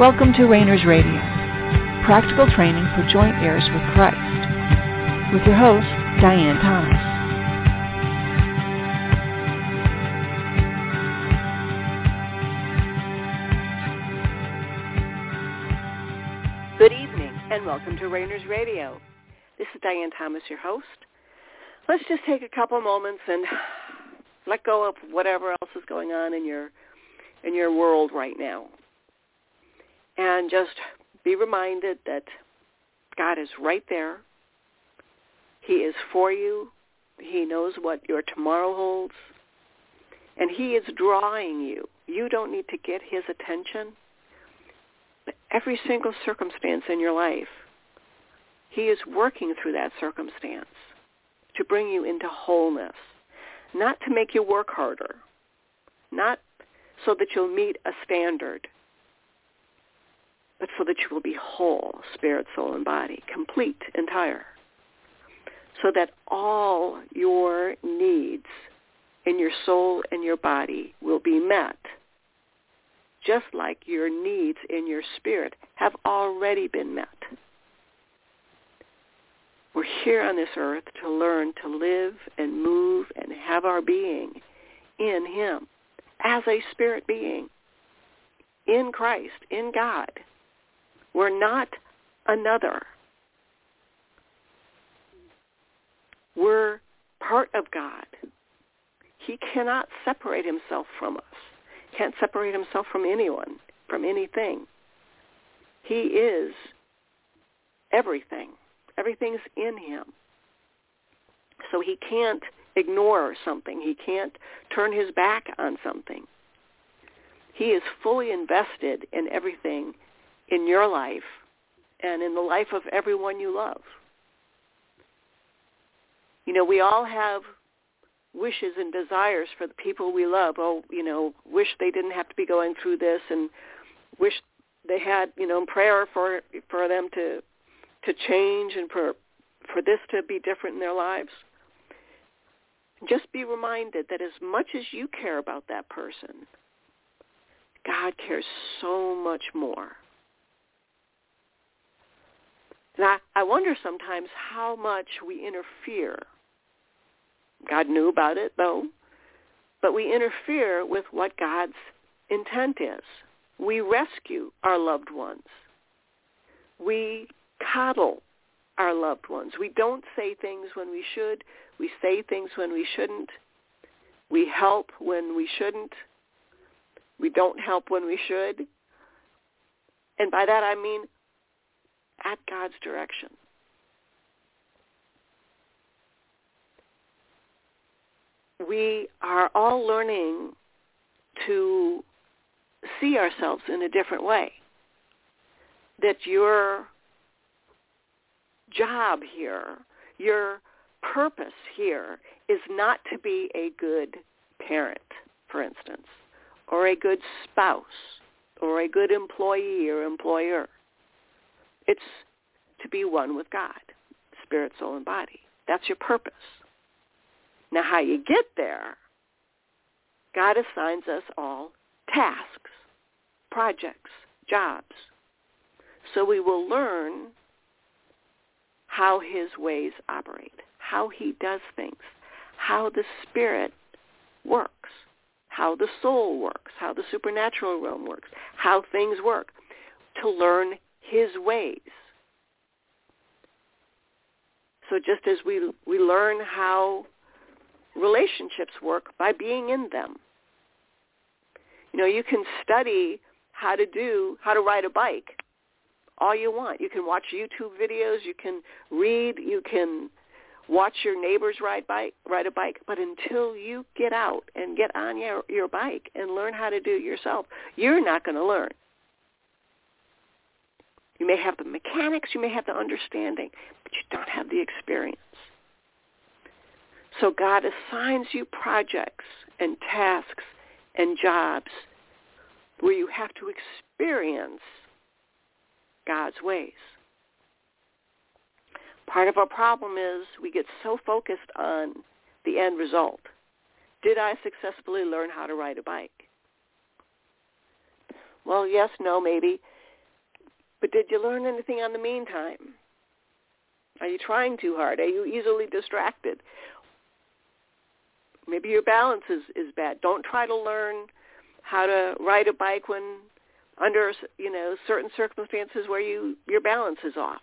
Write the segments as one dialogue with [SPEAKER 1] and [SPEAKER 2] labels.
[SPEAKER 1] Welcome to Rainers Radio, practical training for joint heirs with Christ, with your host, Diane Thomas.
[SPEAKER 2] Good evening and welcome to Rainers Radio. This is Diane Thomas, your host. Let's just take a couple moments and let go of whatever else is going on in your in your world right now and just be reminded that God is right there. He is for you. He knows what your tomorrow holds. And he is drawing you. You don't need to get his attention. Every single circumstance in your life, he is working through that circumstance to bring you into wholeness, not to make you work harder, not so that you'll meet a standard, but so that you will be whole, spirit, soul, and body, complete, entire, so that all your needs in your soul and your body will be met, just like your needs in your spirit have already been met. We're here on this earth to learn to live and move and have our being in him as a spirit being, in Christ, in God. We're not another. We're part of God. He cannot separate himself from us. Can't separate himself from anyone, from anything. He is everything. Everything's in him. So he can't ignore something. He can't turn his back on something. He is fully invested in everything in your life and in the life of everyone you love. You know, we all have wishes and desires for the people we love. Oh, you know, wish they didn't have to be going through this and wish they had, you know, prayer for for them to to change and for for this to be different in their lives. Just be reminded that as much as you care about that person, God cares so much more. And I, I wonder sometimes how much we interfere. God knew about it, though, but we interfere with what God's intent is. We rescue our loved ones. We coddle our loved ones. We don't say things when we should. We say things when we shouldn't. We help when we shouldn't. We don't help when we should. And by that I mean at God's direction. We are all learning to see ourselves in a different way. That your job here, your purpose here is not to be a good parent, for instance, or a good spouse, or a good employee or employer. It's to be one with God, spirit, soul, and body. That's your purpose. Now how you get there, God assigns us all tasks, projects, jobs. So we will learn how his ways operate, how he does things, how the spirit works, how the soul works, how the supernatural realm works, how things work, to learn his ways. So just as we we learn how relationships work by being in them. You know, you can study how to do how to ride a bike all you want. You can watch YouTube videos, you can read, you can watch your neighbors ride bike ride a bike, but until you get out and get on your your bike and learn how to do it yourself, you're not going to learn. You may have the mechanics, you may have the understanding, but you don't have the experience. So God assigns you projects and tasks and jobs where you have to experience God's ways. Part of our problem is we get so focused on the end result. Did I successfully learn how to ride a bike? Well, yes, no, maybe. But did you learn anything on the meantime? Are you trying too hard? Are you easily distracted? Maybe your balance is, is bad. Don't try to learn how to ride a bike when under you know certain circumstances where you your balance is off.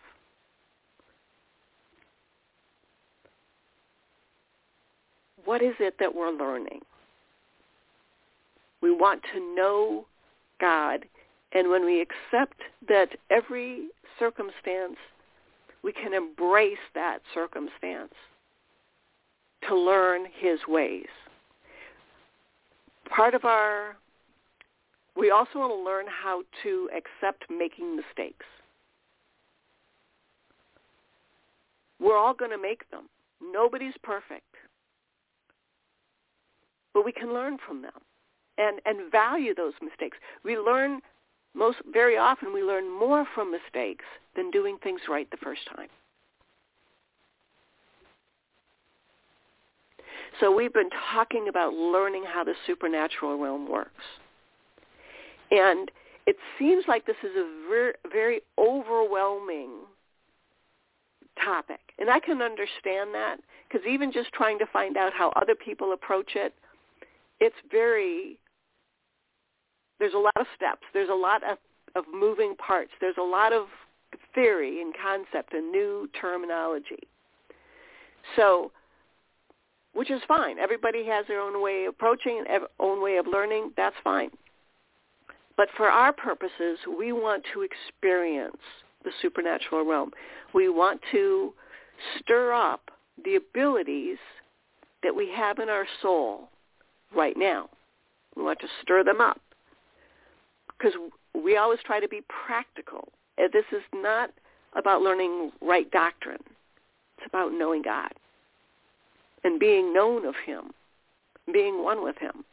[SPEAKER 2] What is it that we're learning? We want to know God, and when we accept that every circumstance, we can embrace that circumstance to learn his ways. Part of our, we also want to learn how to accept making mistakes. We're all going to make them. Nobody's perfect. But we can learn from them and, and value those mistakes. We learn most very often we learn more from mistakes than doing things right the first time. So we've been talking about learning how the supernatural realm works. And it seems like this is a very, very overwhelming topic. And I can understand that because even just trying to find out how other people approach it, it's very, there's a lot of steps. There's a lot of, of moving parts. There's a lot of theory and concept and new terminology. So which is fine. Everybody has their own way of approaching and own way of learning. That's fine. But for our purposes, we want to experience the supernatural realm. We want to stir up the abilities that we have in our soul right now. We want to stir them up because we always try to be practical. This is not about learning right doctrine. It's about knowing God and being known of him, being one with him.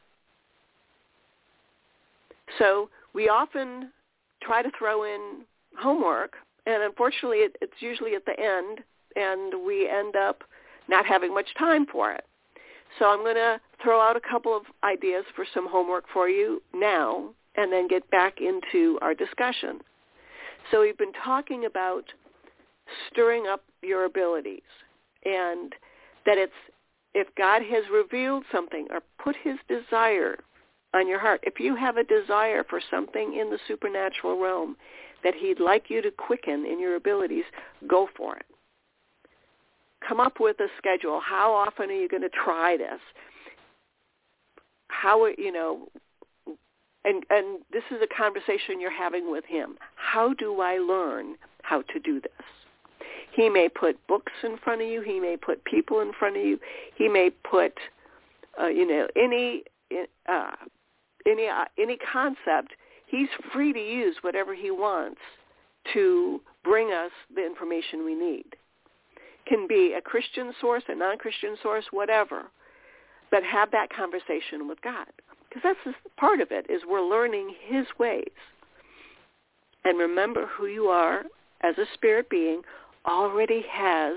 [SPEAKER 2] So we often try to throw in homework, and unfortunately it, it's usually at the end, and we end up not having much time for it. So I'm going to throw out a couple of ideas for some homework for you now, and then get back into our discussion. So we've been talking about stirring up your abilities and that it's if God has revealed something or put his desire on your heart, if you have a desire for something in the supernatural realm that he'd like you to quicken in your abilities, go for it. Come up with a schedule. How often are you going to try this? How, you know, and, and this is a conversation you're having with him. How do I learn how to do this? He may put books in front of you. He may put people in front of you. He may put, uh, you know, any uh, any uh, any concept. He's free to use whatever he wants to bring us the information we need. Can be a Christian source, a non-Christian source, whatever. But have that conversation with God because that's part of it is we're learning his ways. And remember who you are as a spirit being already has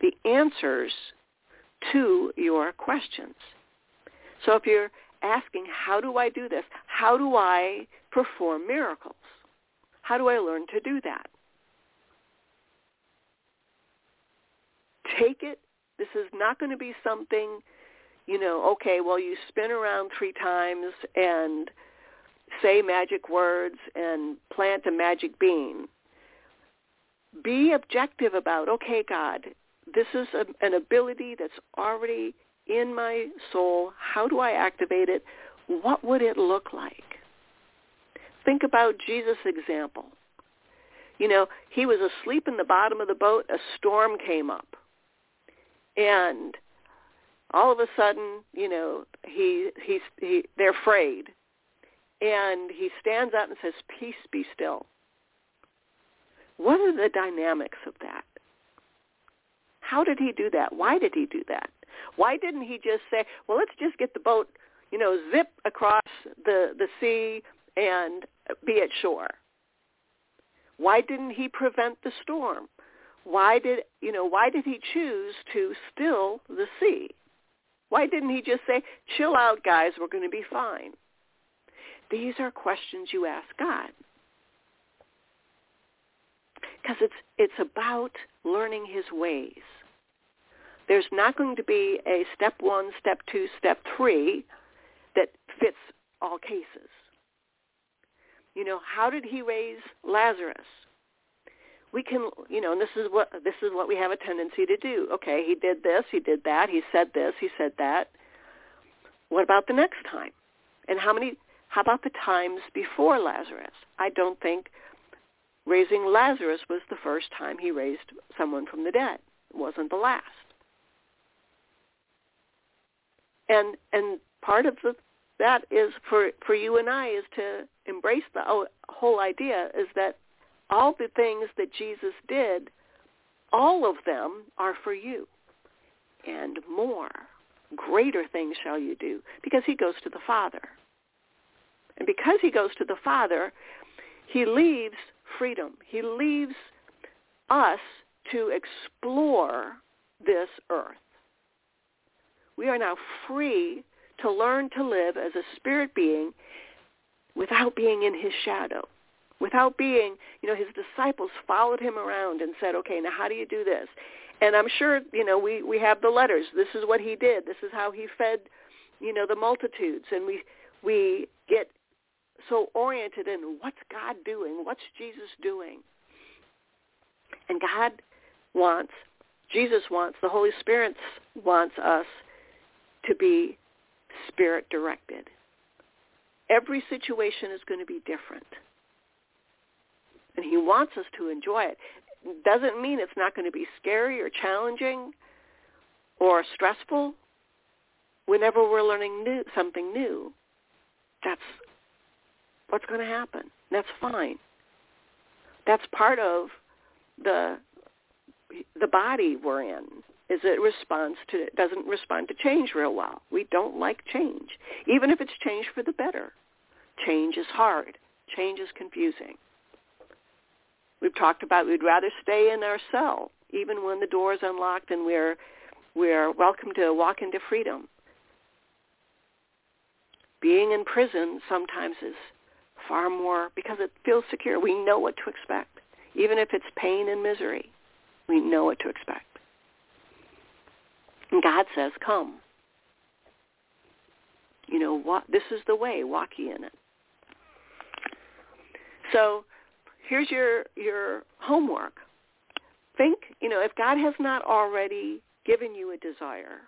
[SPEAKER 2] the answers to your questions. So if you're asking, how do I do this? How do I perform miracles? How do I learn to do that? Take it. This is not going to be something, you know, okay, well, you spin around three times and say magic words and plant a magic bean be objective about, okay, God, this is a, an ability that's already in my soul. How do I activate it? What would it look like? Think about Jesus' example. You know, he was asleep in the bottom of the boat. A storm came up. And all of a sudden, you know, he, he's, he, they're afraid. And he stands up and says, peace be still. What are the dynamics of that? How did he do that? Why did he do that? Why didn't he just say, well, let's just get the boat, you know, zip across the, the sea and be at shore? Why didn't he prevent the storm? Why did, you know, why did he choose to still the sea? Why didn't he just say, chill out, guys, we're going to be fine? These are questions you ask God. because it's it's about learning his ways. There's not going to be a step one, step two, step three that fits all cases. You know, how did he raise Lazarus? We can, you know, and this is what this is what we have a tendency to do. Okay, he did this, he did that, he said this, he said that. What about the next time? And how many how about the times before Lazarus? I don't think raising Lazarus was the first time he raised someone from the dead. It wasn't the last. And and part of the, that is for for you and I is to embrace the oh, whole idea is that all the things that Jesus did, all of them are for you, and more, greater things shall you do because he goes to the Father. And because he goes to the Father, he leaves freedom. He leaves us to explore this earth. We are now free to learn to live as a spirit being without being in his shadow, without being, you know, his disciples followed him around and said, okay, now how do you do this? And I'm sure, you know, we, we have the letters. This is what he did. This is how he fed, you know, the multitudes. And we, we get so oriented in what's God doing? What's Jesus doing? And God wants, Jesus wants, the Holy Spirit wants us to be spirit directed. Every situation is going to be different. He wants us to enjoy it. Doesn't mean it's not going to be scary or challenging or stressful. Whenever we're learning new, something new, that's what's going to happen. That's fine. That's part of the the body we're in is it responds to it doesn't respond to change real well. We don't like change. Even if it's change for the better. Change is hard. Change is confusing. We've talked about we'd rather stay in our cell even when the door is unlocked and we're we're welcome to walk into freedom. Being in prison sometimes is far more because it feels secure. We know what to expect. Even if it's pain and misery, we know what to expect. And God says, come. You know, what, this is the way. Walk ye in it. So here's your, your homework. Think, you know, if God has not already given you a desire,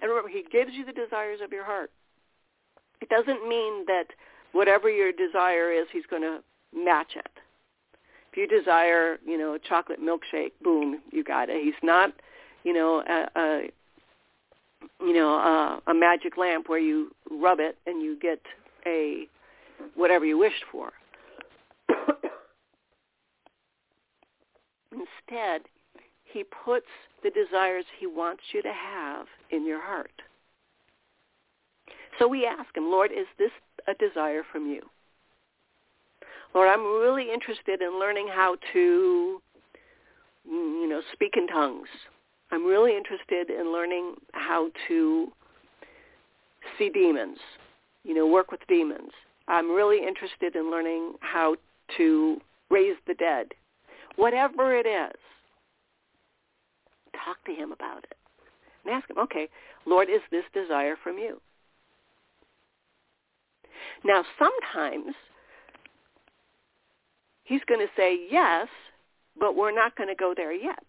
[SPEAKER 2] and remember, he gives you the desires of your heart. It doesn't mean that whatever your desire is, he's going to match it. If you desire, you know, a chocolate milkshake, boom, you got it. He's not, you know, a, a you know, a, a magic lamp where you rub it and you get a whatever you wished for. Instead, he puts the desires he wants you to have in your heart. So we ask him, Lord, is this a desire from you? Lord, I'm really interested in learning how to, you know, speak in tongues. I'm really interested in learning how to see demons, you know, work with demons. I'm really interested in learning how to raise the dead. Whatever it is, talk to him about it. And ask him, okay, Lord, is this desire from you? Now, sometimes he's going to say yes, but we're not going to go there yet.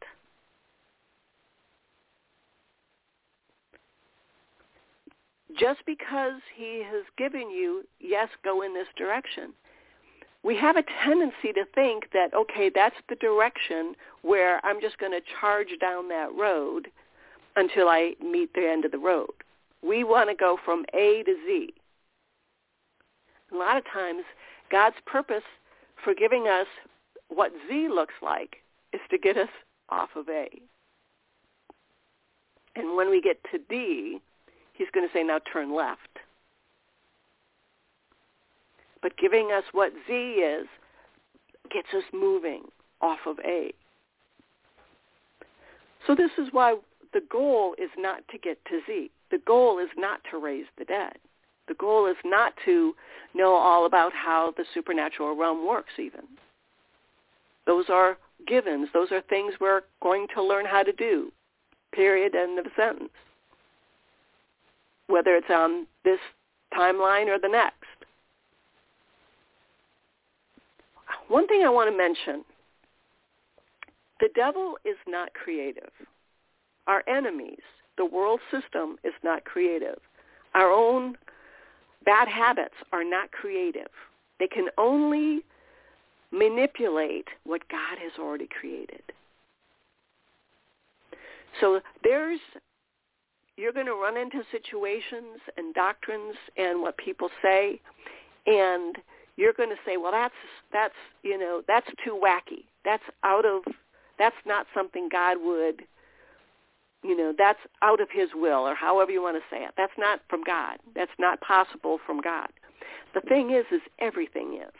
[SPEAKER 2] Just because he has given you, yes, go in this direction, we have a tendency to think that, okay, that's the direction where I'm just going to charge down that road until I meet the end of the road. We want to go from A to Z. A lot of times, God's purpose for giving us what Z looks like is to get us off of A. And when we get to D, he's going to say, now turn left. But giving us what Z is gets us moving off of A. So this is why the goal is not to get to Z. The goal is not to raise the dead. The goal is not to know all about how the supernatural realm works even. Those are givens. Those are things we're going to learn how to do. Period. End of sentence. Whether it's on this timeline or the next. One thing I want to mention. The devil is not creative. Our enemies, the world system, is not creative. Our own bad habits are not creative. They can only manipulate what God has already created. So there's you're going to run into situations and doctrines and what people say and you're going to say, well that's that's, you know, that's too wacky. That's out of that's not something God would you know, that's out of his will or however you want to say it. That's not from God. That's not possible from God. The thing is is everything is.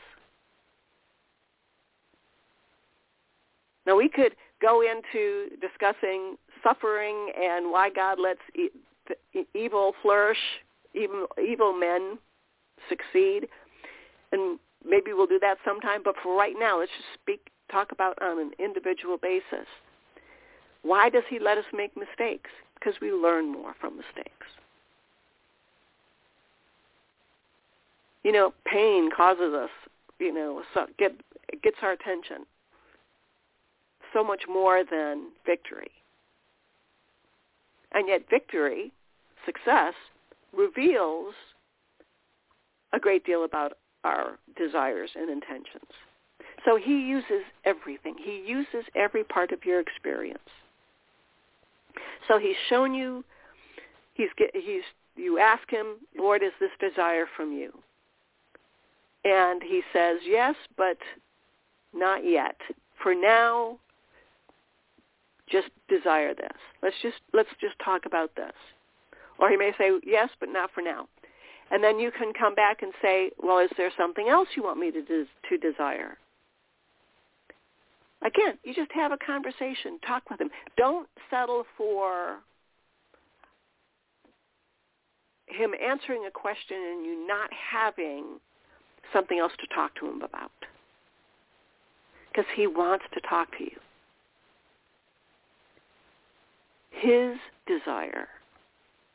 [SPEAKER 2] Now we could go into discussing suffering and why God lets e- evil flourish, evil, evil men succeed, and maybe we'll do that sometime. But for right now, let's just speak, talk about on an individual basis. Why does he let us make mistakes? Because we learn more from mistakes. You know, pain causes us, you know, so get, gets our attention so much more than victory. And yet victory, success, reveals a great deal about our desires and intentions. So he uses everything. He uses every part of your experience. So he's shown you, he's, he's, you ask him, Lord, is this desire from you? And he says, yes, but not yet. For now, just desire this. Let's just let's just talk about this. Or he may say, yes, but not for now. And then you can come back and say, well, is there something else you want me to des- to desire? Again, you just have a conversation. Talk with him. Don't settle for him answering a question and you not having something else to talk to him about. Because he wants to talk to you. his desire.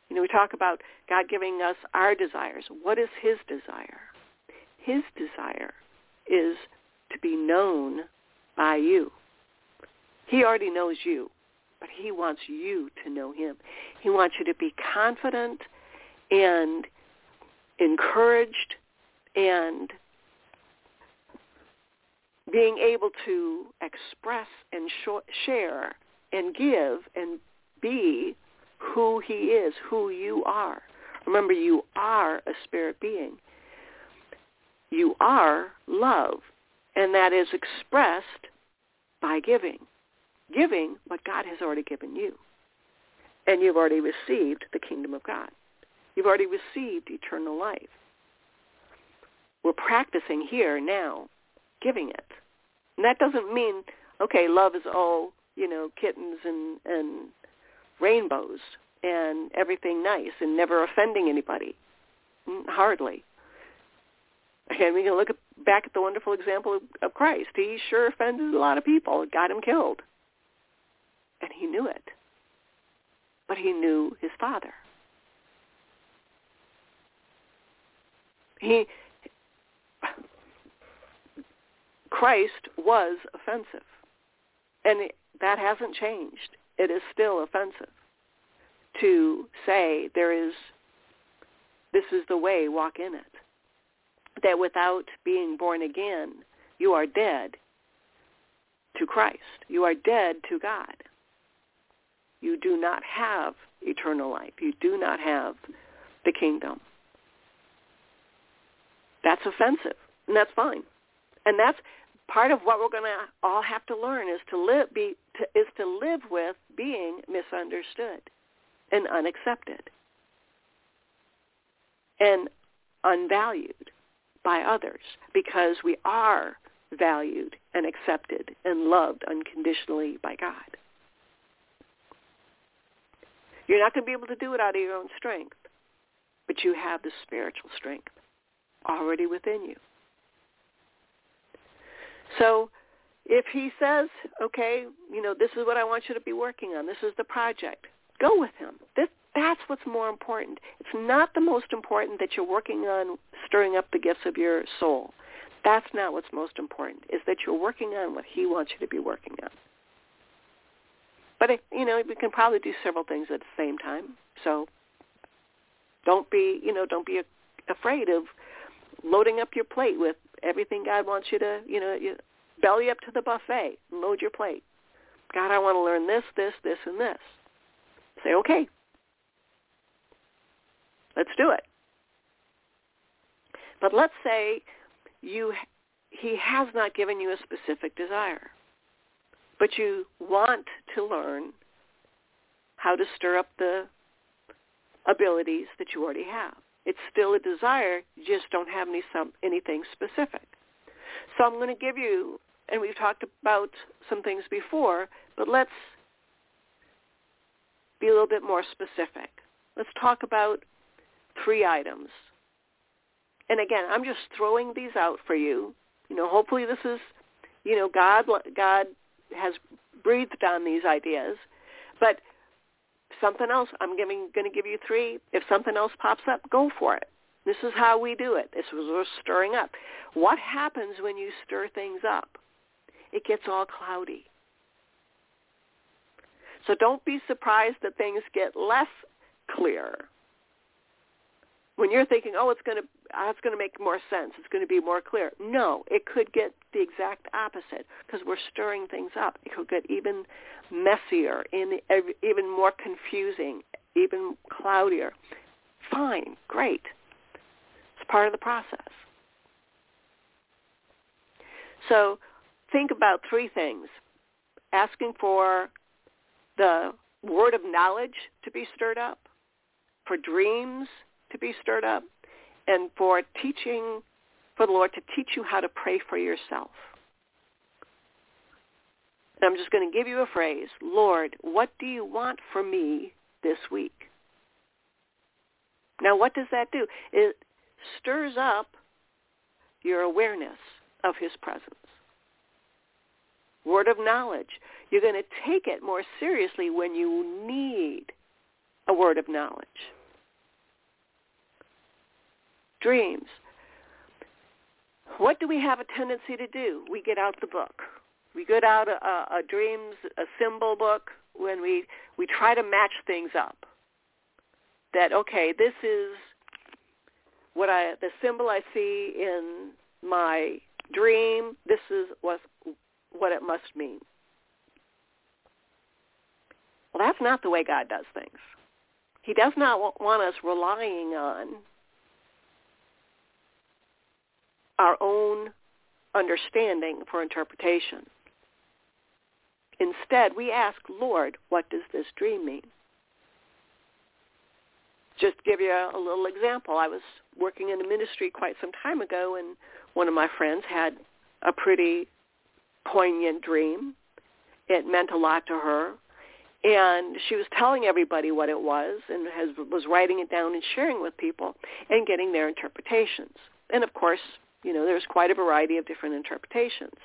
[SPEAKER 2] You know, we talk about God giving us our desires. What is his desire? His desire is to be known by you. He already knows you, but he wants you to know him. He wants you to be confident and encouraged and being able to express and share and give and be who he is, who you are. Remember, you are a spirit being. You are love, and that is expressed by giving. Giving what God has already given you. And you've already received the kingdom of God. You've already received eternal life. We're practicing here now, giving it. And that doesn't mean, okay, love is all, you know, kittens and, and rainbows and everything nice and never offending anybody. Mm, hardly. And we can look at, back at the wonderful example of, of Christ. He sure offended a lot of people, It got him killed. And he knew it. But he knew his father. He Christ was offensive. And that hasn't changed it is still offensive to say there is, this is the way, walk in it. That without being born again, you are dead to Christ. You are dead to God. You do not have eternal life. You do not have the kingdom. That's offensive, and that's fine. And that's part of what we're going to all have to learn is to live be to, is to live with being misunderstood and unaccepted and unvalued by others because we are valued and accepted and loved unconditionally by God. You're not going to be able to do it out of your own strength, but you have the spiritual strength already within you. So if he says, okay, you know, this is what I want you to be working on. This is the project. Go with him. This, that's what's more important. It's not the most important that you're working on stirring up the gifts of your soul. That's not what's most important, is that you're working on what he wants you to be working on. But, you know, we can probably do several things at the same time. So don't be, you know, don't be afraid of loading up your plate with everything God wants you to, you know, you, belly up to the buffet, load your plate. God, I want to learn this, this, this, and this. Say, okay, let's do it. But let's say you he has not given you a specific desire, but you want to learn how to stir up the abilities that you already have. It's still a desire, you just don't have any some anything specific. So I'm going to give you, and we've talked about some things before, but let's be a little bit more specific. Let's talk about three items. And again, I'm just throwing these out for you. You know, hopefully this is, you know, God God has breathed on these ideas. But something else, I'm giving, going to give you three. If something else pops up, go for it. This is how we do it. This was we're stirring up. What happens when you stir things up? It gets all cloudy. So don't be surprised that things get less clear. When you're thinking, oh, it's going to oh, uh, it's going to make more sense. It's going to be more clear. No, it could get the exact opposite because we're stirring things up. It could get even messier, in, even more confusing, even cloudier. Fine, great. It's part of the process. So think about three things. Asking for the word of knowledge to be stirred up, for dreams to be stirred up, and for teaching, for the Lord to teach you how to pray for yourself. And I'm just going to give you a phrase. Lord, what do you want for me this week? Now, what does that do? It stirs up your awareness of his presence. Word of knowledge. You're going to take it more seriously when you need a word of knowledge. Dreams. What do we have a tendency to do? We get out the book. We get out a, a, a dreams, a symbol book when we, we try to match things up. That, okay, this is what I, the symbol I see in my dream, this is what, what it must mean. Well, that's not the way God does things. He does not want us relying on our own understanding for interpretation. Instead, we ask, Lord, what does this dream mean? Just to give you a, a little example, I was working in a ministry quite some time ago, and one of my friends had a pretty poignant dream. It meant a lot to her. And she was telling everybody what it was and has, was writing it down and sharing with people and getting their interpretations. And of course, you know, there's quite a variety of different interpretations.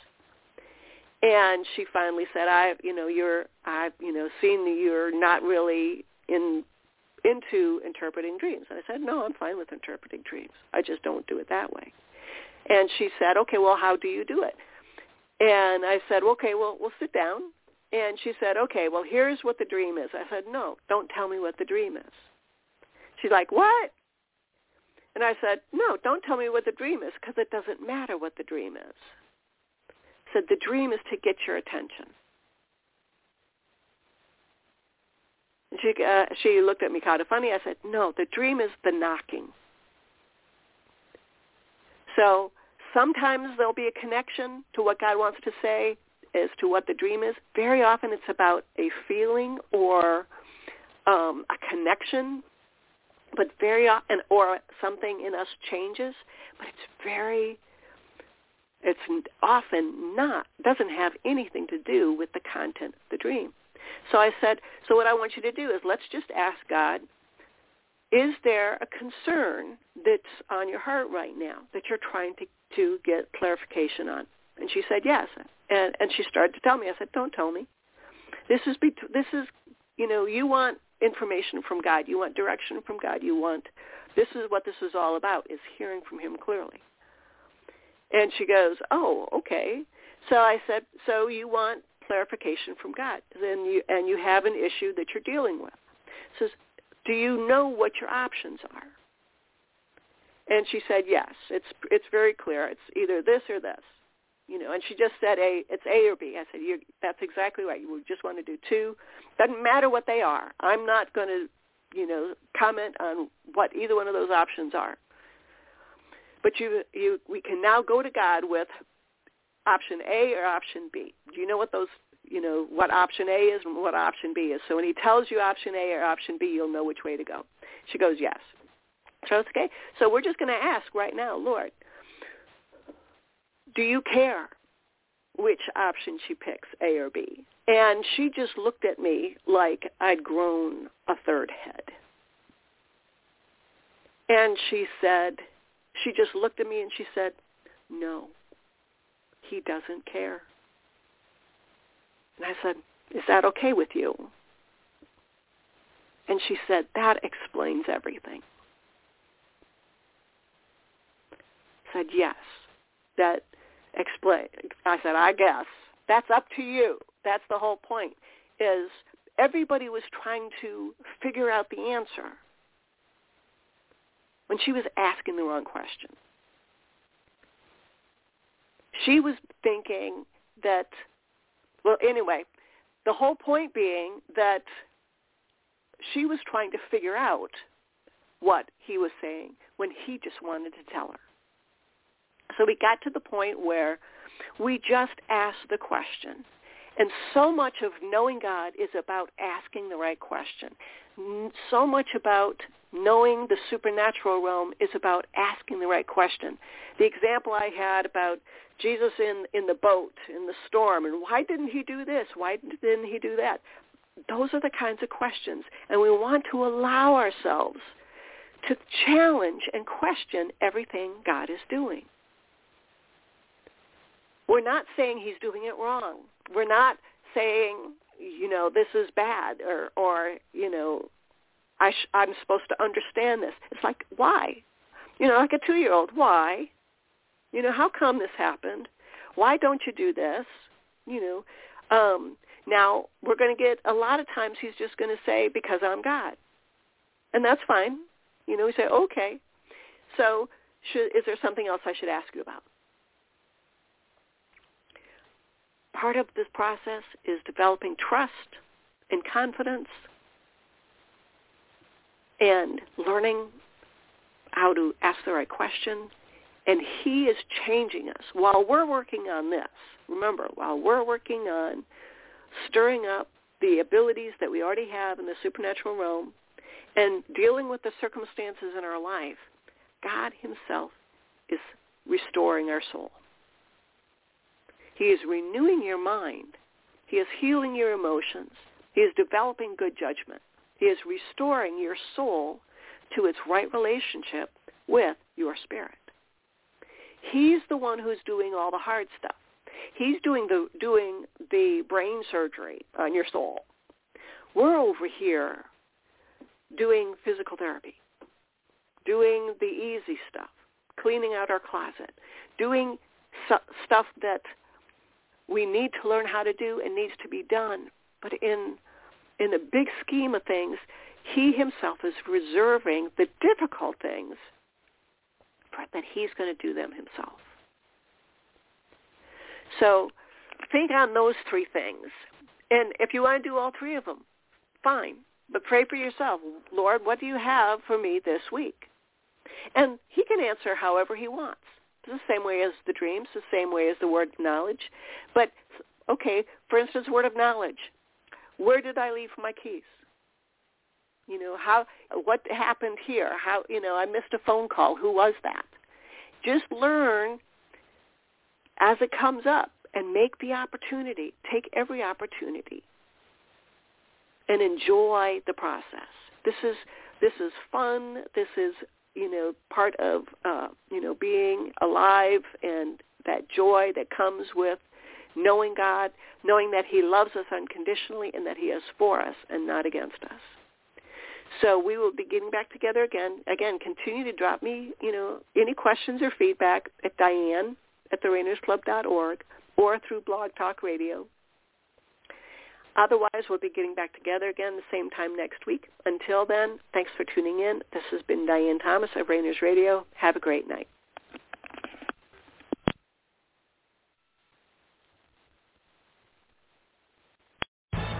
[SPEAKER 2] And she finally said, "I, you know, you're, I've, you know, seen that you're not really in into interpreting dreams." And I said, "No, I'm fine with interpreting dreams. I just don't do it that way." And she said, "Okay, well, how do you do it?" And I said, "Okay, well, we'll sit down." And she said, "Okay, well, here's what the dream is." I said, "No, don't tell me what the dream is." She's like, "What?" And I said, no, don't tell me what the dream is because it doesn't matter what the dream is. I said, the dream is to get your attention. And she, uh, she looked at me kind of funny. I said, no, the dream is the knocking. So sometimes there'll be a connection to what God wants to say as to what the dream is. Very often it's about a feeling or um, a connection but very often, or something in us changes, but it's very, it's often not, doesn't have anything to do with the content of the dream. So I said, so what I want you to do is let's just ask God, is there a concern that's on your heart right now that you're trying to, to get clarification on? And she said yes. And and she started to tell me. I said, "Don't tell me. This is be- this is you know you want information from God. You want direction from God. You want this is what this is all about is hearing from Him clearly." And she goes, "Oh, okay." So I said, "So you want clarification from God? Then you and you have an issue that you're dealing with." Says, "Do you know what your options are?" And she said, "Yes. It's it's very clear. It's either this or this." You know, and she just said a it's A or B. I said, you that's exactly right. You just want to do two. Doesn't matter what they are. I'm not going to, you know, comment on what either one of those options are. But you you we can now go to God with option A or option B. Do you know what those you know what option A is and what option B is? So when he tells you option A or option B, you'll know which way to go. She goes, yes. So it's okay. So we're just going to ask right now, Lord, do you care which option she picks, A or B? And she just looked at me like I'd grown a third head. And she said, she just looked at me and she said, no, he doesn't care. And I said, is that okay with you? And she said, that explains everything. Said, yes, that explain. I said, I guess that's up to you. That's the whole point. Is everybody was trying to figure out the answer when she was asking the wrong question. She was thinking that, well, anyway, the whole point being that she was trying to figure out what he was saying when he just wanted to tell her. So we got to the point where we just asked the question. And so much of knowing God is about asking the right question. So much about knowing the supernatural realm is about asking the right question. The example I had about Jesus in, in the boat, in the storm, and why didn't he do this? Why didn't he do that? Those are the kinds of questions. And we want to allow ourselves to challenge and question everything God is doing. We're not saying he's doing it wrong. We're not saying, you know, this is bad or, or you know, I sh- I'm supposed to understand this. It's like, why? You know, like a two-year-old, why? You know, how come this happened? Why don't you do this? You know, um, now we're going to get a lot of times he's just going to say because I'm God, and that's fine. You know, we say okay. So, should, is there something else I should ask you about? Part of this process is developing trust and confidence and learning how to ask the right question. And he is changing us. While we're working on this, remember, while we're working on stirring up the abilities that we already have in the supernatural realm and dealing with the circumstances in our life, God himself is restoring our soul. He is renewing your mind. He is healing your emotions. He is developing good judgment. He is restoring your soul to its right relationship with your spirit. He's the one who's doing all the hard stuff. He's doing the doing the brain surgery on your soul. We're over here doing physical therapy, doing the easy stuff, cleaning out our closet, doing stuff that we need to learn how to do and needs to be done. But in in the big scheme of things, he himself is reserving the difficult things for that he's going to do them himself. So think on those three things. And if you want to do all three of them, fine. But pray for yourself. Lord, what do you have for me this week? And he can answer however he wants the same way as the dreams, the same way as the word knowledge. But okay, for instance, word of knowledge. Where did I leave my keys? You know, how what happened here? How you know, I missed a phone call. Who was that? Just learn as it comes up and make the opportunity. Take every opportunity and enjoy the process. This is this is fun. This is you know, part of, uh, you know, being alive and that joy that comes with knowing God, knowing that he loves us unconditionally and that he is for us and not against us. So we will be getting back together again. Again, continue to drop me, you know, any questions or feedback at Diane at therainersclub.org or through Blog Talk Radio. Otherwise, we'll be getting back together again the same time next week. Until then, thanks for tuning in. This has been Diane Thomas of Rainers Radio. Have a great night.